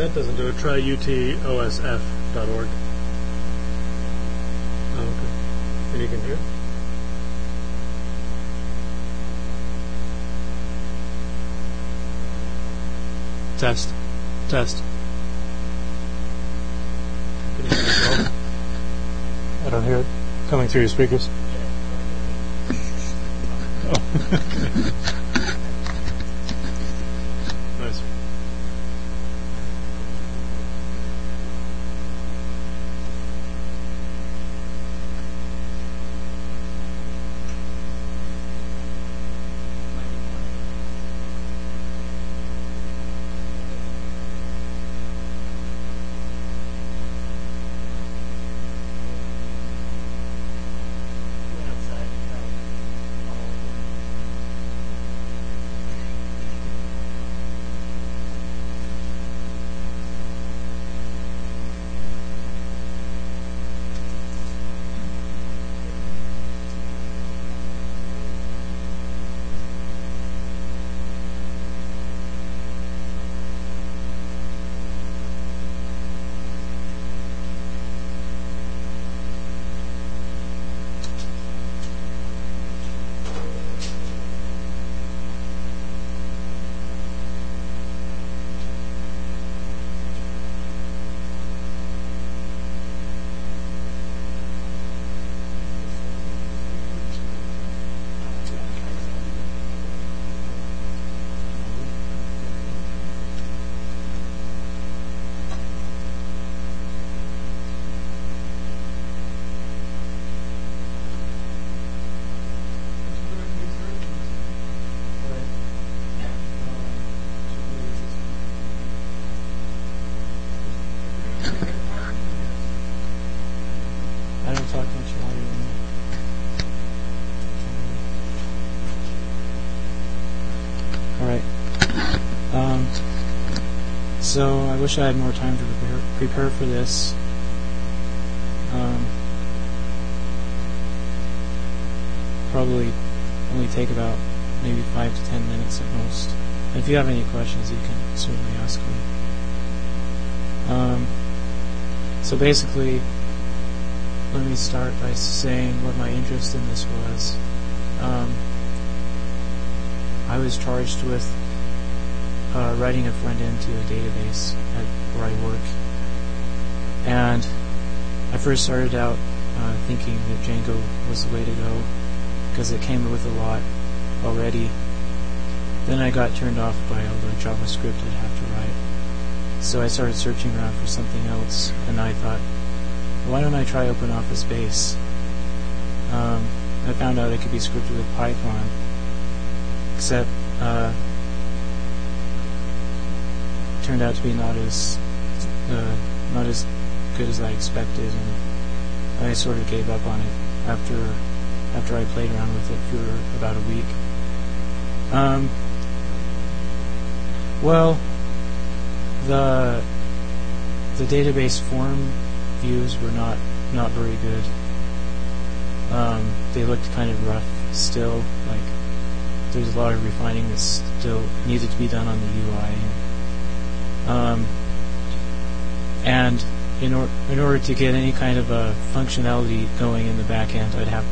that doesn't do it, try utosf.org. Oh, okay. And you can hear? Test. Test. I don't hear it coming through your speakers. So I wish I had more time to prepare, prepare for this. Um, probably only take about maybe five to ten minutes at most. And if you have any questions, you can certainly ask me. Um, so basically, let me start by saying what my interest in this was. Um, I was charged with uh, writing a front end to a database at where I work, and I first started out uh, thinking that Django was the way to go because it came with a lot already. Then I got turned off by all the JavaScript I'd have to write, so I started searching around for something else, and I thought, why don't I try OpenOffice Base? Um, I found out it could be scripted with Python, except uh, turned out to be not as uh, not as good as I expected, and I sort of gave up on it after after I played around with it for about a week. Um, well, the the database form views were not not very good. Um, they looked kind of rough still. Like there's a lot of refining that still needed to be done on the UI. Um, and in, or, in order to get any kind of a functionality going in the back end, I'd have.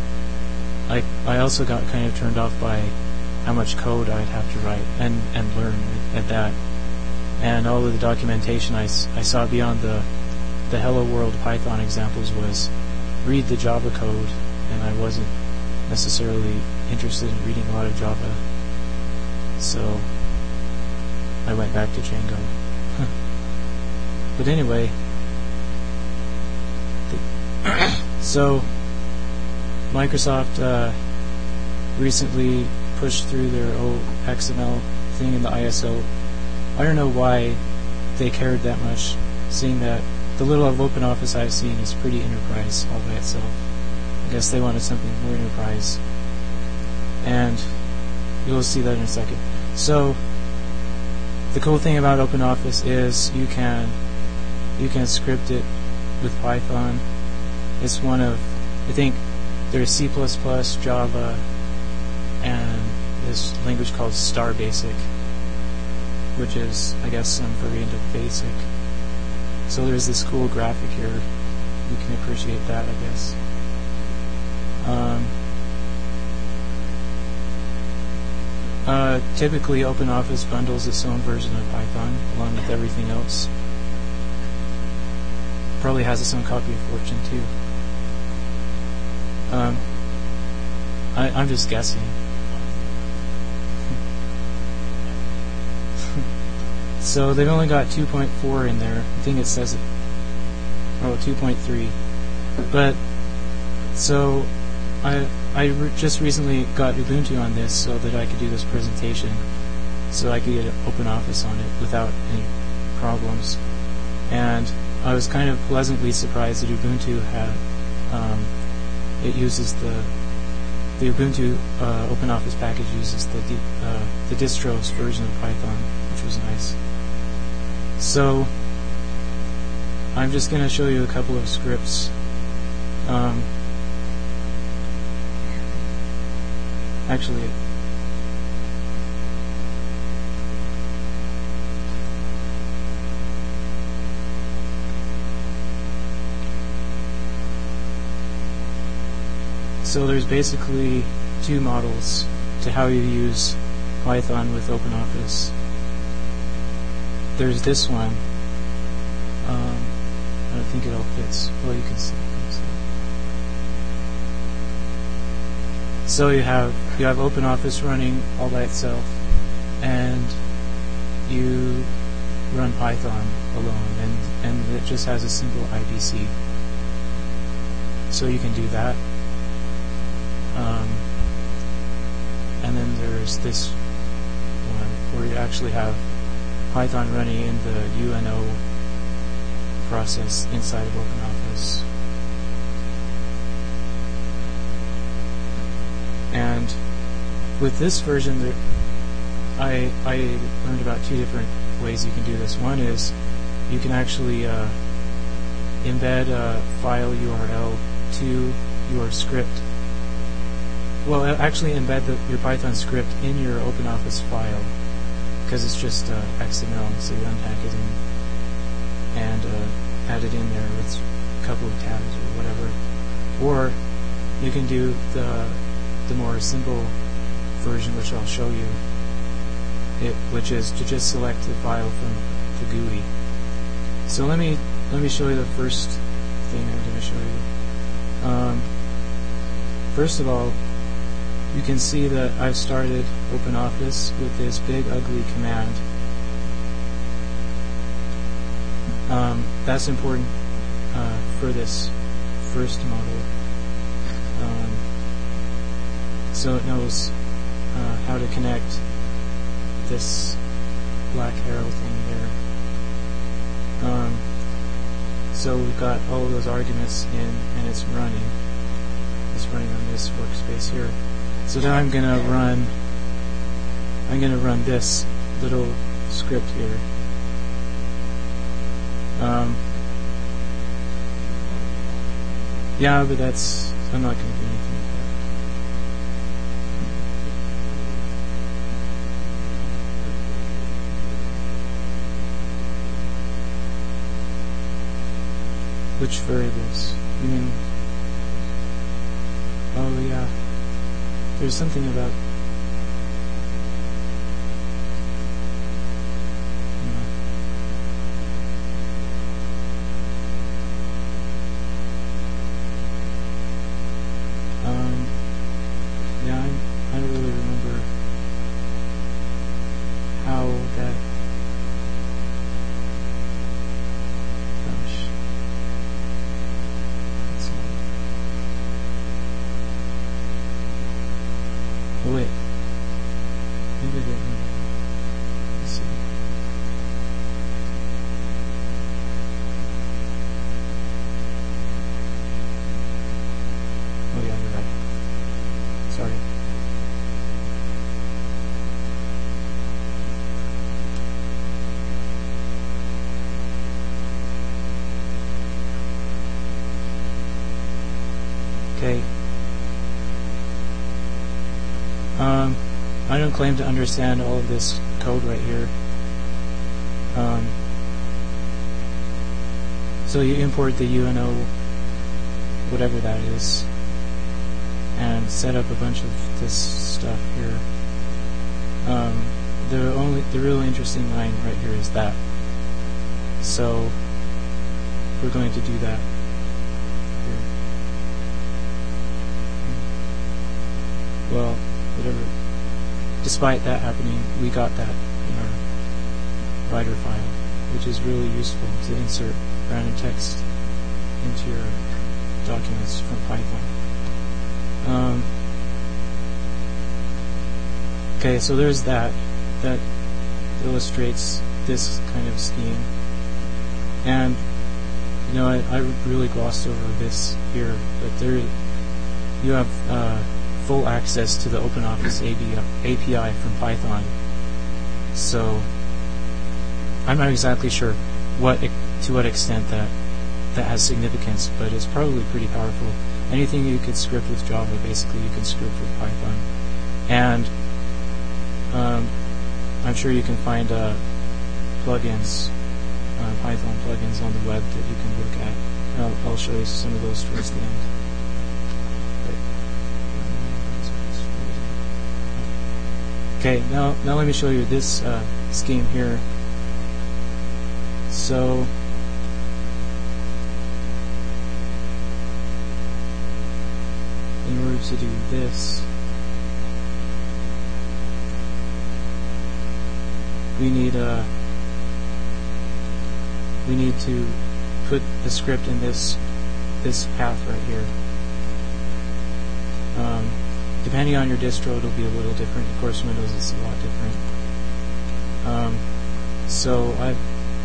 I I also got kind of turned off by how much code I'd have to write and and learn at, at that. And all of the documentation I saw beyond the the Hello World Python examples was read the Java code, and I wasn't necessarily interested in reading a lot of Java. So I went back to Django. but anyway, so Microsoft uh, recently pushed through their old XML thing in the ISO. I don't know why they cared that much, seeing that the little of OpenOffice I've seen is pretty enterprise all by itself. I guess they wanted something more enterprise. And you'll see that in a second. So, the cool thing about OpenOffice is you can you can script it with Python. It's one of I think there's C++, Java, and this language called Star Basic, which is I guess some variant of Basic. So there's this cool graphic here. You can appreciate that, I guess. Um, uh, typically, OpenOffice bundles its own version of Python along with everything else. Probably has its own copy of Fortune too. Um, I, I'm just guessing. so they've only got 2.4 in there. I think it says it. Oh, 2.3. But so I I re- just recently got Ubuntu on this so that I could do this presentation, so I could get OpenOffice on it without any problems. And I was kind of pleasantly surprised that Ubuntu had um, it uses the the Ubuntu uh, OpenOffice package uses the di- uh, the distro's version of Python, which was nice. So I'm just going to show you a couple of scripts. Um, actually, so there's basically two models to how you use Python with OpenOffice. There's this one. Um, I think it all fits. Well, you can see. You can see. So you have you have OpenOffice running all by itself, and you run Python alone, and and it just has a simple IPC. So you can do that. Um, and then there's this one where you actually have Python running in the UNO process inside of OpenOffice. And with this version, there, I I learned about two different ways you can do this. One is you can actually uh, embed a file URL to your script. Well, actually embed the, your Python script in your OpenOffice file because it's just uh, XML, so you unpack it in and uh, add it in there with a couple of tabs or whatever. Or you can do the the more simple version, which I'll show you. It, which is to just select the file from the GUI. So let me let me show you the first thing I'm going to show you. Um, first of all, you can see that I've started OpenOffice with this big ugly command. Um, that's important uh, for this first model. Um, so it knows how to connect this black arrow thing there. Um, so we've got all of those arguments in, and it's running. It's running on this workspace here. So now I'm gonna run. I'm gonna run this little script here. Um, yeah, but that's I'm not gonna do anything with that. Which variables? You mean? Oh yeah. There's something about. Um, yeah, I'm, I don't really remember how that. Gosh. Let's see. Oh wait, Okay. Um, I don't claim to understand all of this code right here. Um, so you import the UNO, whatever that is, and set up a bunch of this stuff here. Um, the only, the real interesting line right here is that. So we're going to do that here. Well, whatever. Despite that happening, we got that in our writer file, which is really useful to insert random text into your documents from Python. Um, okay, so there's that. That illustrates this kind of scheme. And, you know, I, I really glossed over this here, but there, you have uh, full access to the OpenOffice API from Python. So, I'm not exactly sure what to what extent that that has significance, but it's probably pretty powerful. Anything you could script with Java, basically, you can script with Python. And um, I'm sure you can find uh, plugins, uh, Python plugins on the web that you can look at. I'll, I'll show you some of those towards the end. Okay, now now let me show you this uh, scheme here. So in order to do this, we need a uh, we need to put the script in this this path right here. Depending on your distro, it'll be a little different. Of course, Windows is a lot different. Um, so I've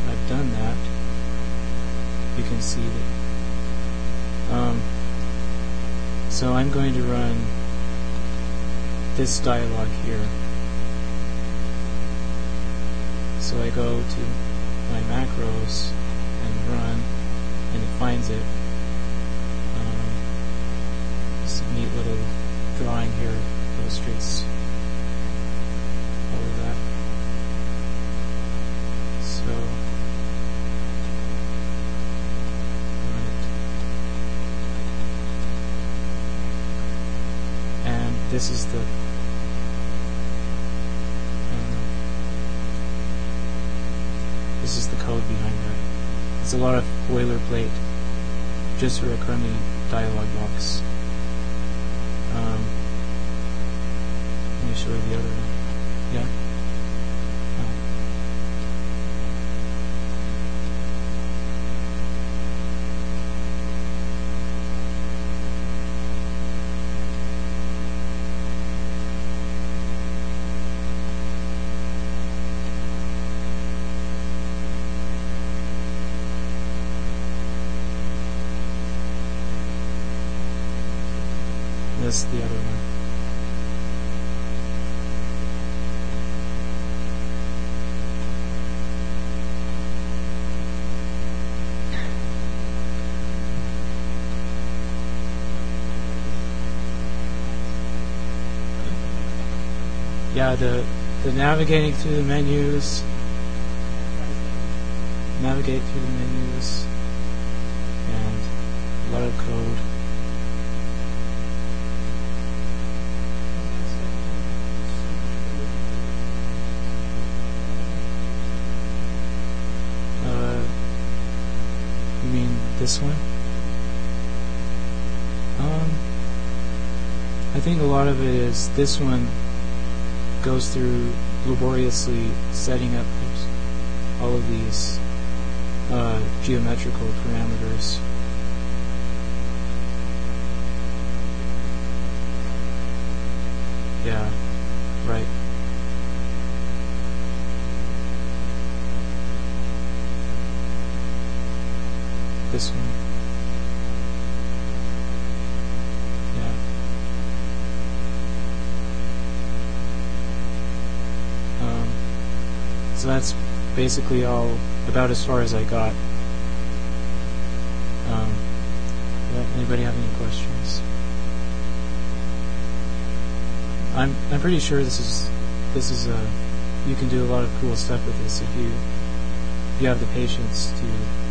I've done that. You can see that. Um, so I'm going to run this dialog here. So I go to my macros and run, and it finds it. Um, this neat little here illustrates all of that. So, right. And this is the This is the code behind that. It's a lot of boilerplate, just for a crummy dialog box. Um, let me show you the other one. Yeah? This the other one. Yeah, the the navigating through the menus, navigate through the menus, and a lot of code. Uh, you mean this one? Um, I think a lot of it is this one goes through laboriously setting up all of these uh, geometrical parameters. basically all about as far as I got. Um, anybody have any questions? I'm I'm pretty sure this is this is a you can do a lot of cool stuff with this if you if you have the patience to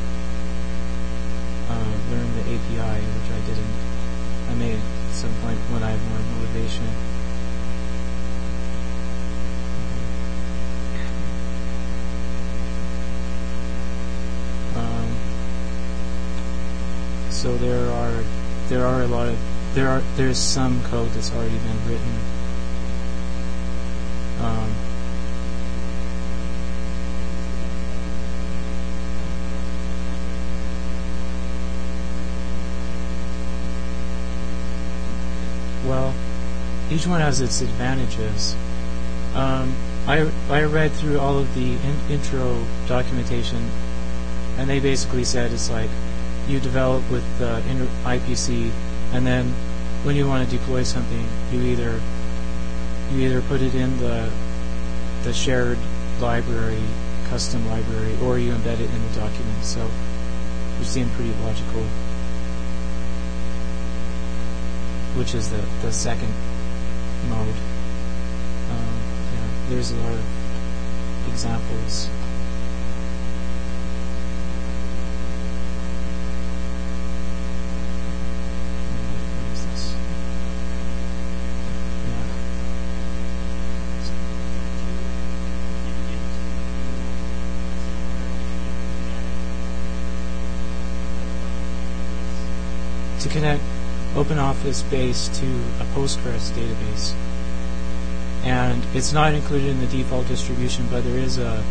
there are a lot of there are there's some code that's already been written. Um, well, each one has its advantages. Um, I I read through all of the in, intro documentation, and they basically said it's like you develop with uh, IPC, and then when you want to deploy something, you either you either put it in the the shared library, custom library, or you embed it in the document itself, which seemed pretty logical. Which is the the second mode. Um, yeah, there's a lot of examples. What is this? Yeah. to connect OpenOffice base to a Postgres database. And it's not included in the default distribution, but there is a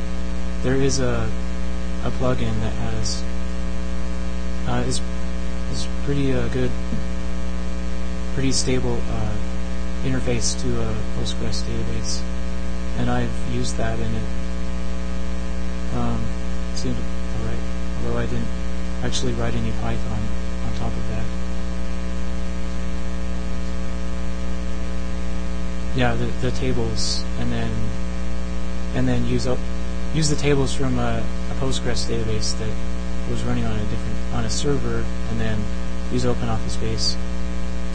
there is a a plugin that has uh, is is pretty uh, good, pretty stable uh, interface to a Postgres database, and I've used that and it um, seemed alright. Although I didn't actually write any Python on top of that. Yeah, the, the tables, and then and then use up use the tables from a, a Postgres database that was running on a different on a server, and then use OpenOffice Base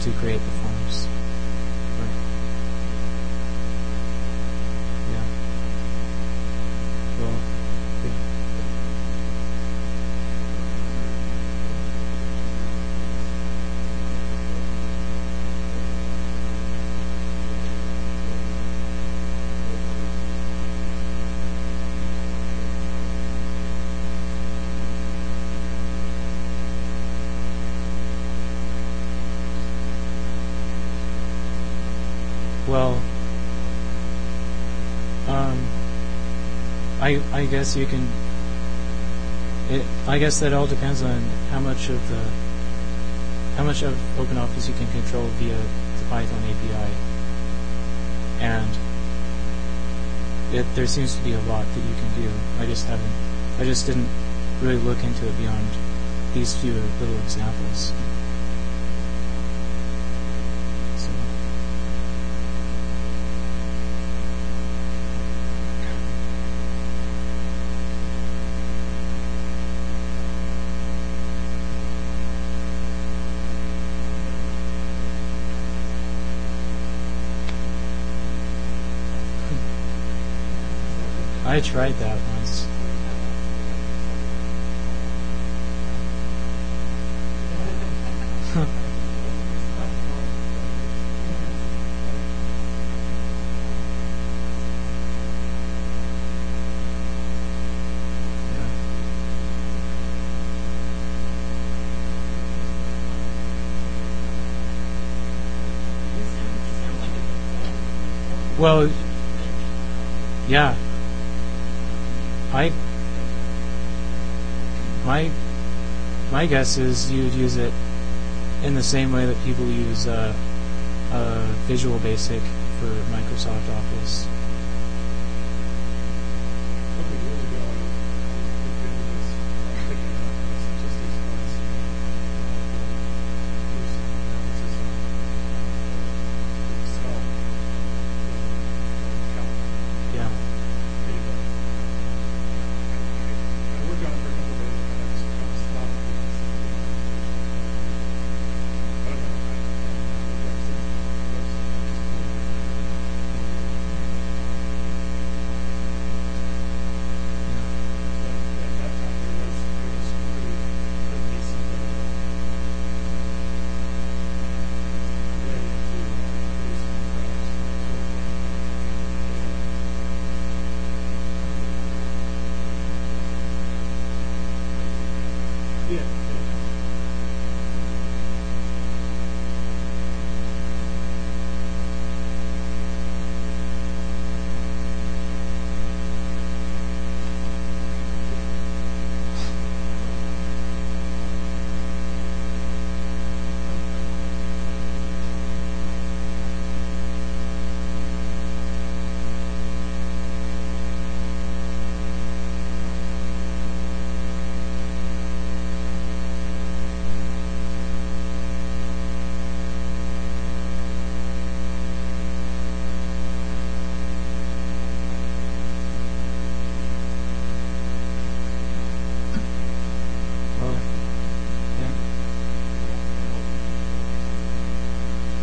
to create the forms. Right. Yeah. Well. yeah. Well, um, I I guess you can. It, I guess that all depends on how much of the how much of OpenOffice you can control via the Python API, and it, there seems to be a lot that you can do. I just haven't. I just didn't really look into it beyond these few little examples. So. I tried that once. Yeah. Well, yeah. I my my guess is you'd use it in the same way that people use uh, uh, Visual Basic for Microsoft Office. couple of years ago, I looked into this, uh, thinking about this, just as class. This emphasis on Excel, count, Yeah. data. I worked on it for a couple of days, and I just kind of stopped. because I don't know. I- I- I-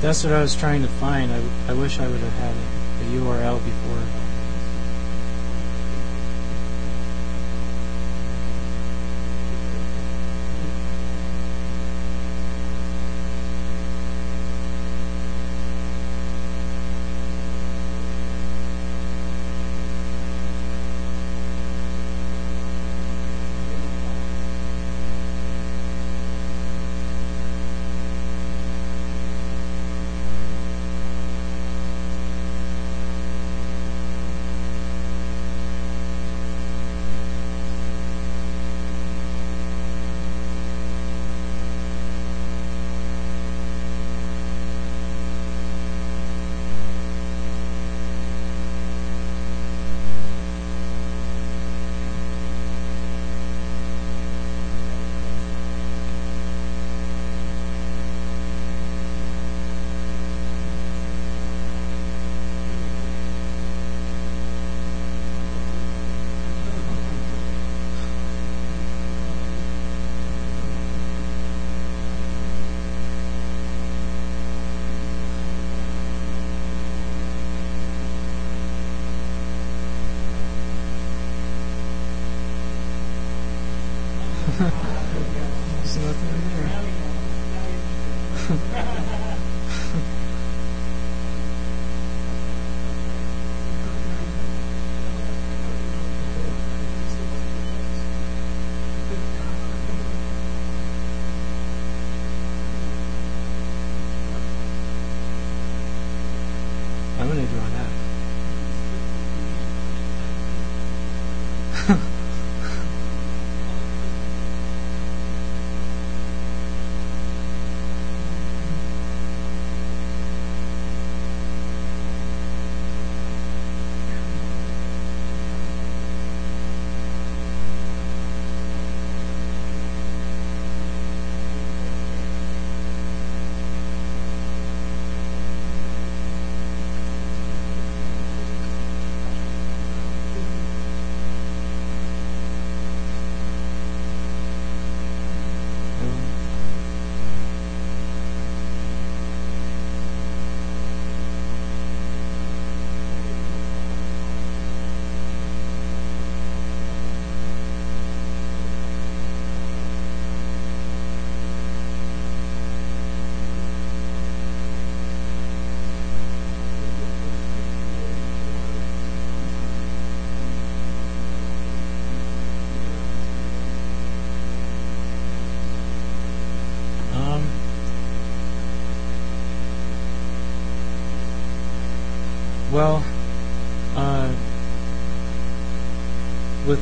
that's what I was trying to find. I, I wish I would have had a URL before.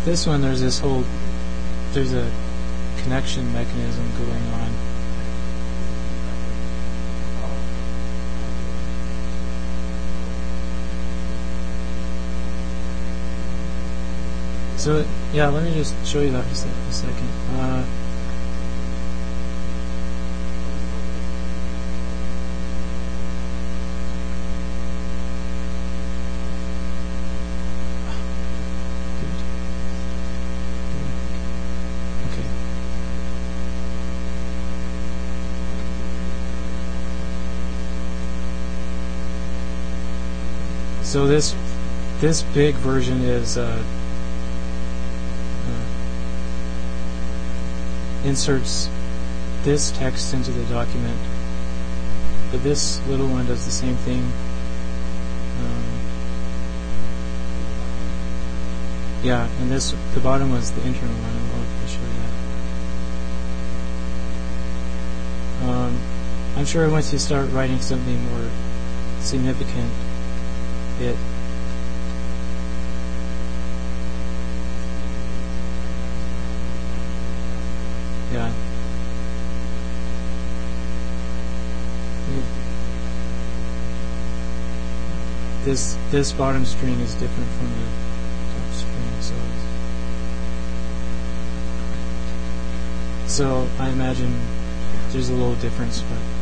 This one, there's this whole, there's a connection mechanism going on. So, yeah, let me just show you that for a second. Uh, Okay. So this this big version is uh, uh, inserts this text into the document, but this little one does the same thing. Um, yeah, and this the bottom was the internal one. I'll show you that. Um, I'm sure once you start writing something more significant, it yeah. This this bottom string is different from the top string, so so I imagine there's a little difference, but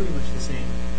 pretty much the same.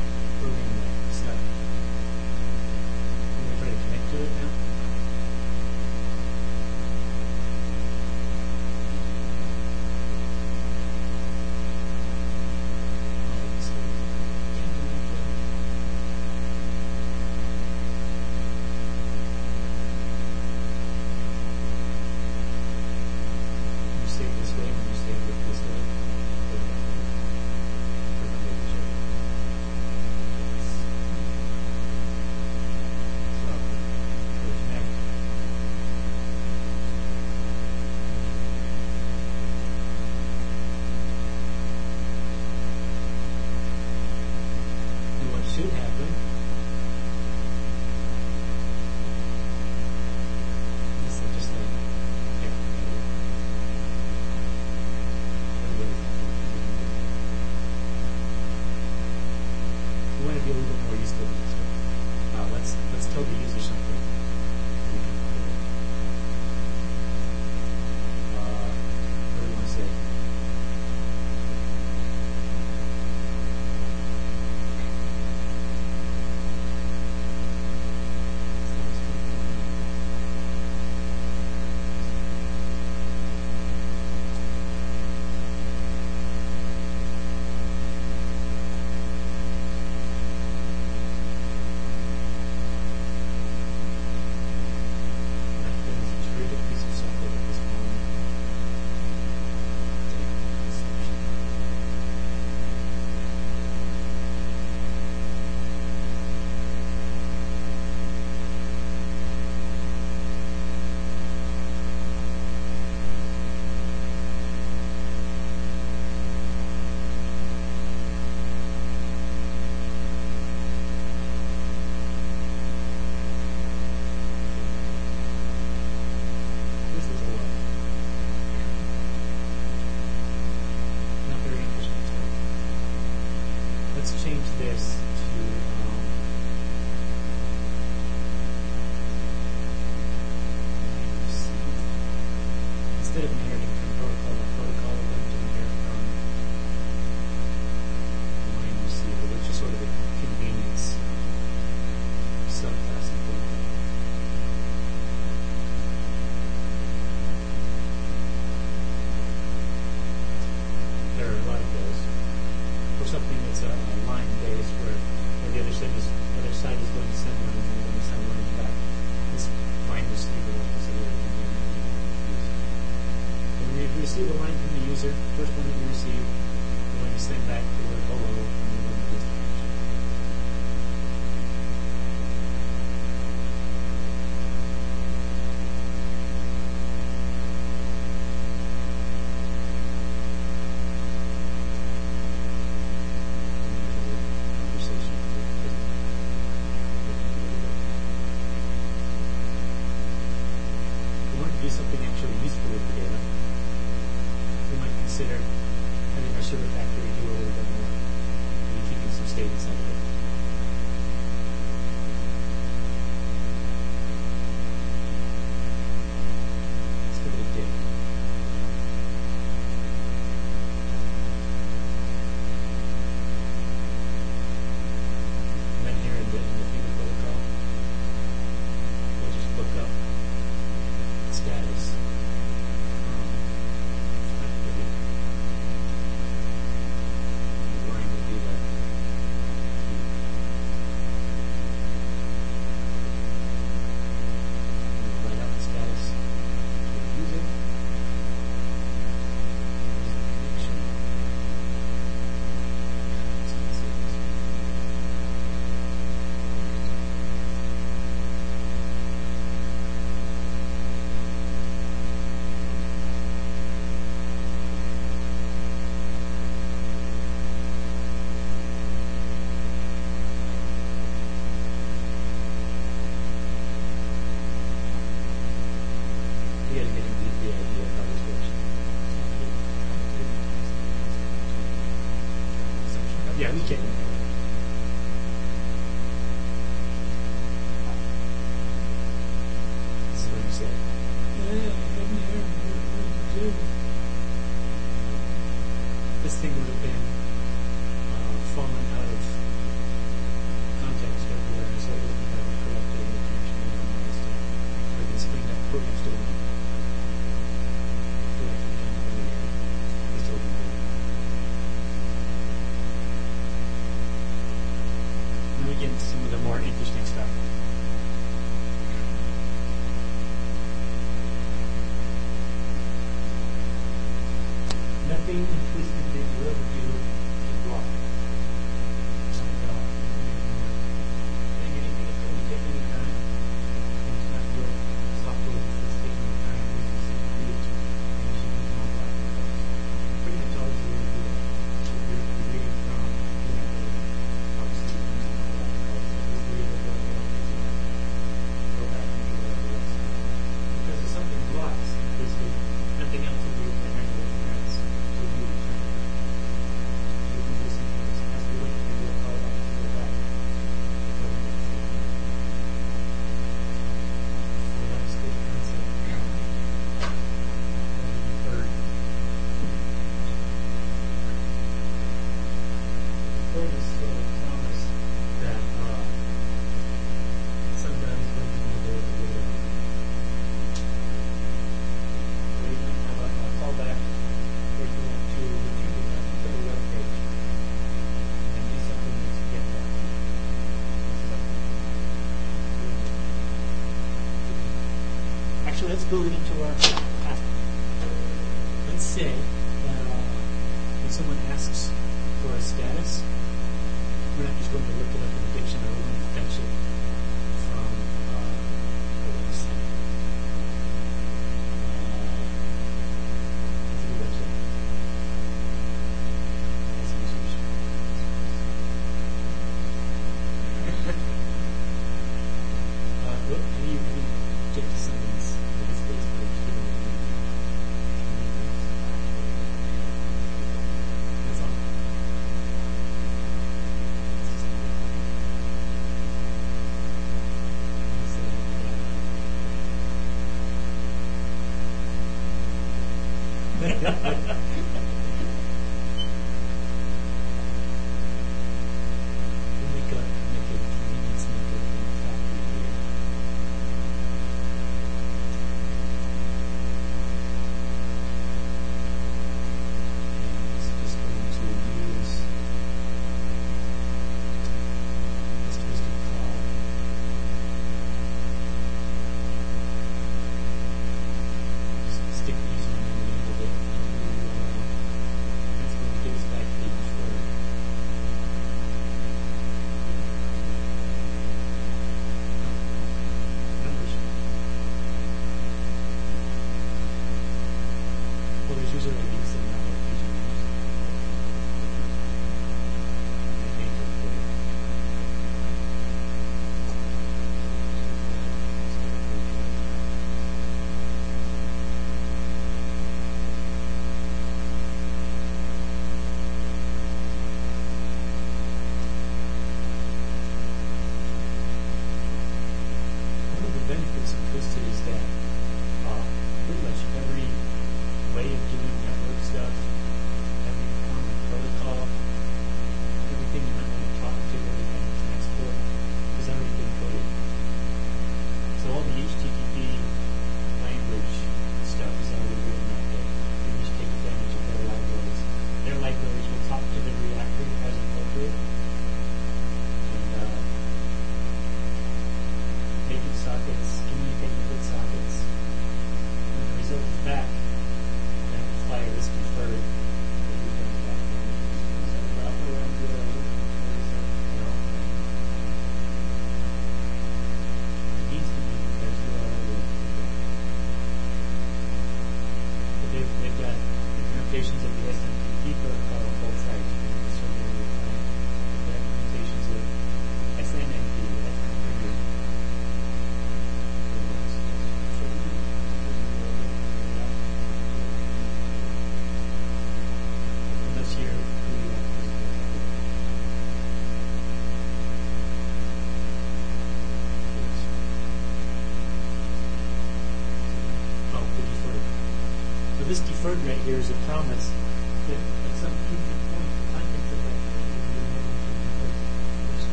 Deferred right here is a promise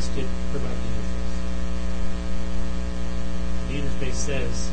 has to provide the interface. The interface says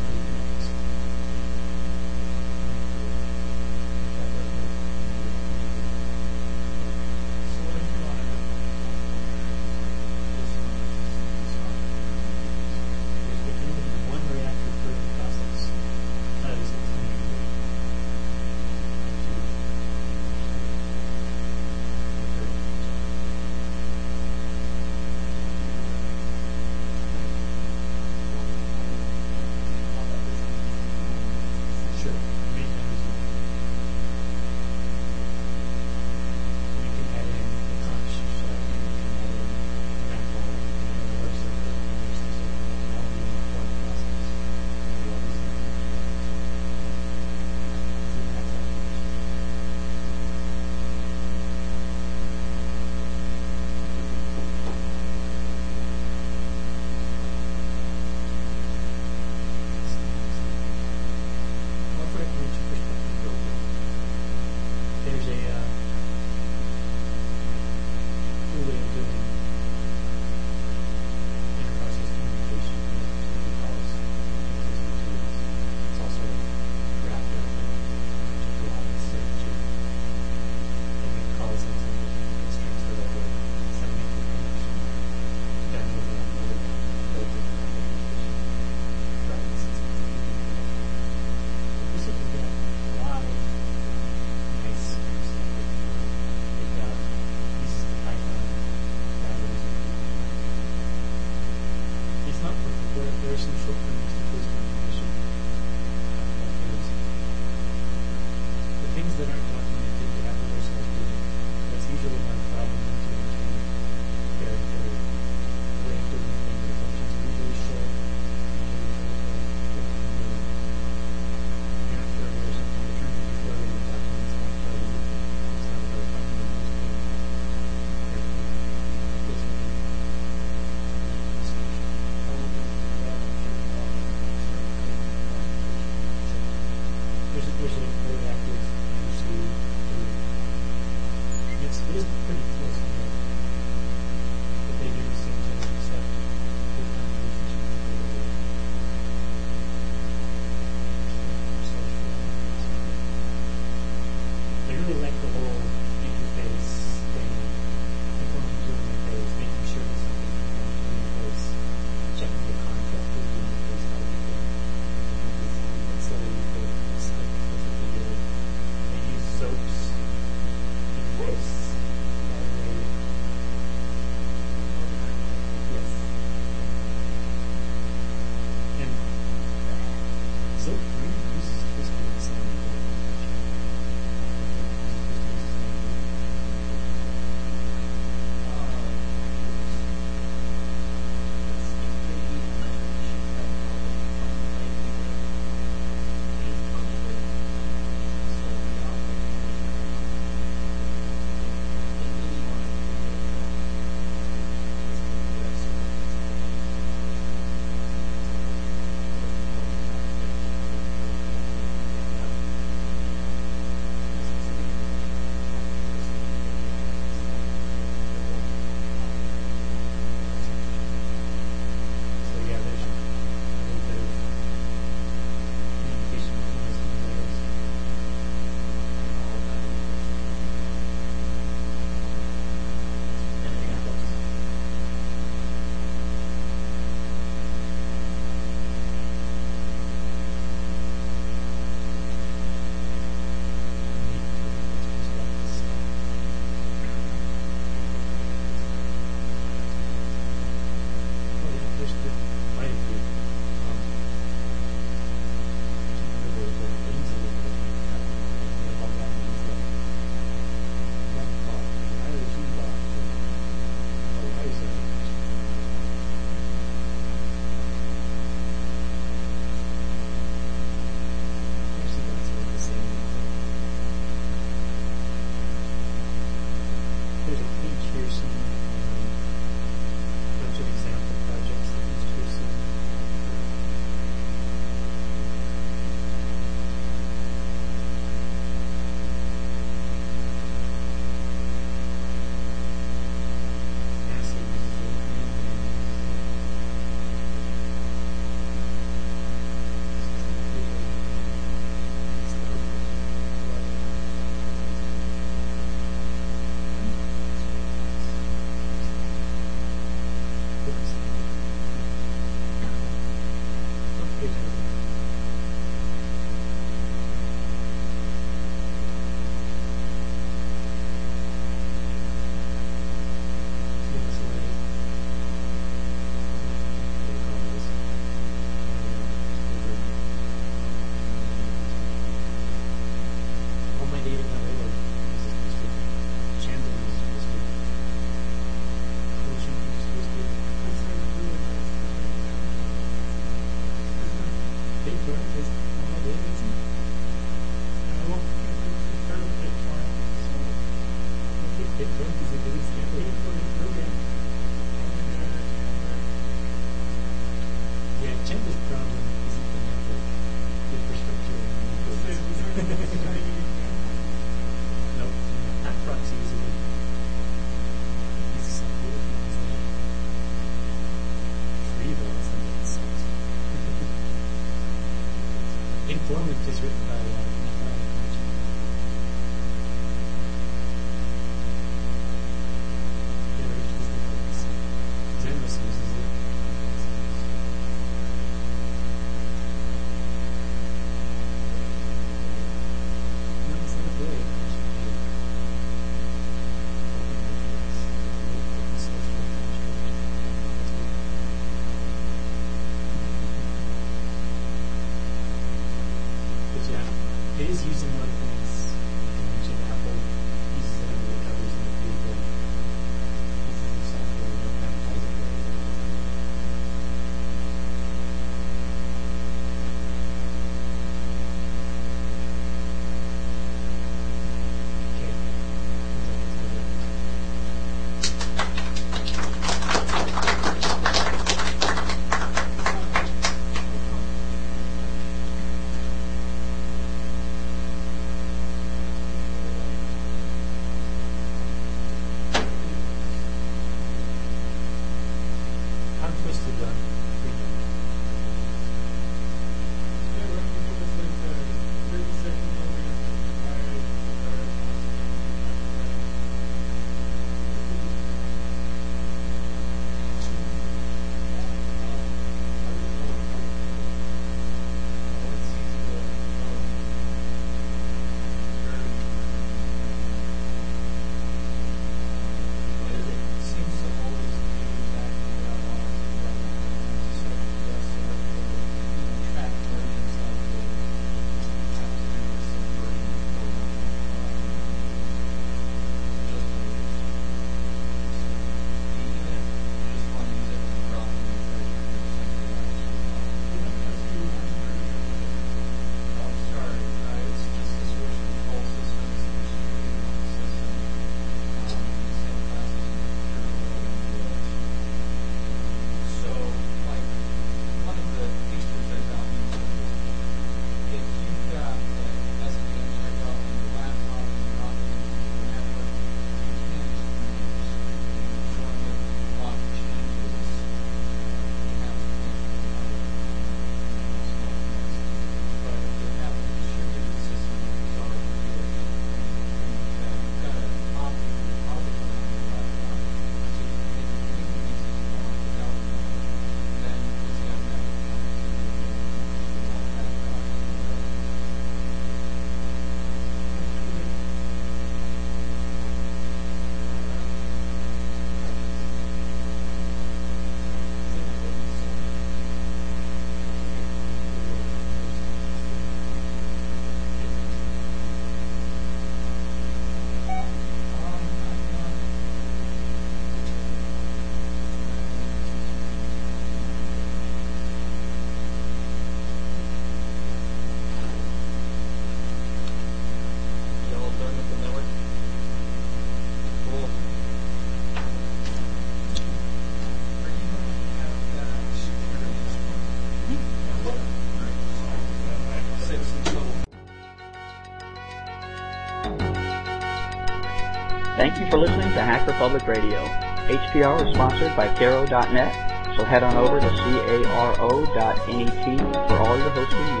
to Hacker Public Radio. HPR is sponsored by Caro.net, so head on over to caro.net for all your hosting needs.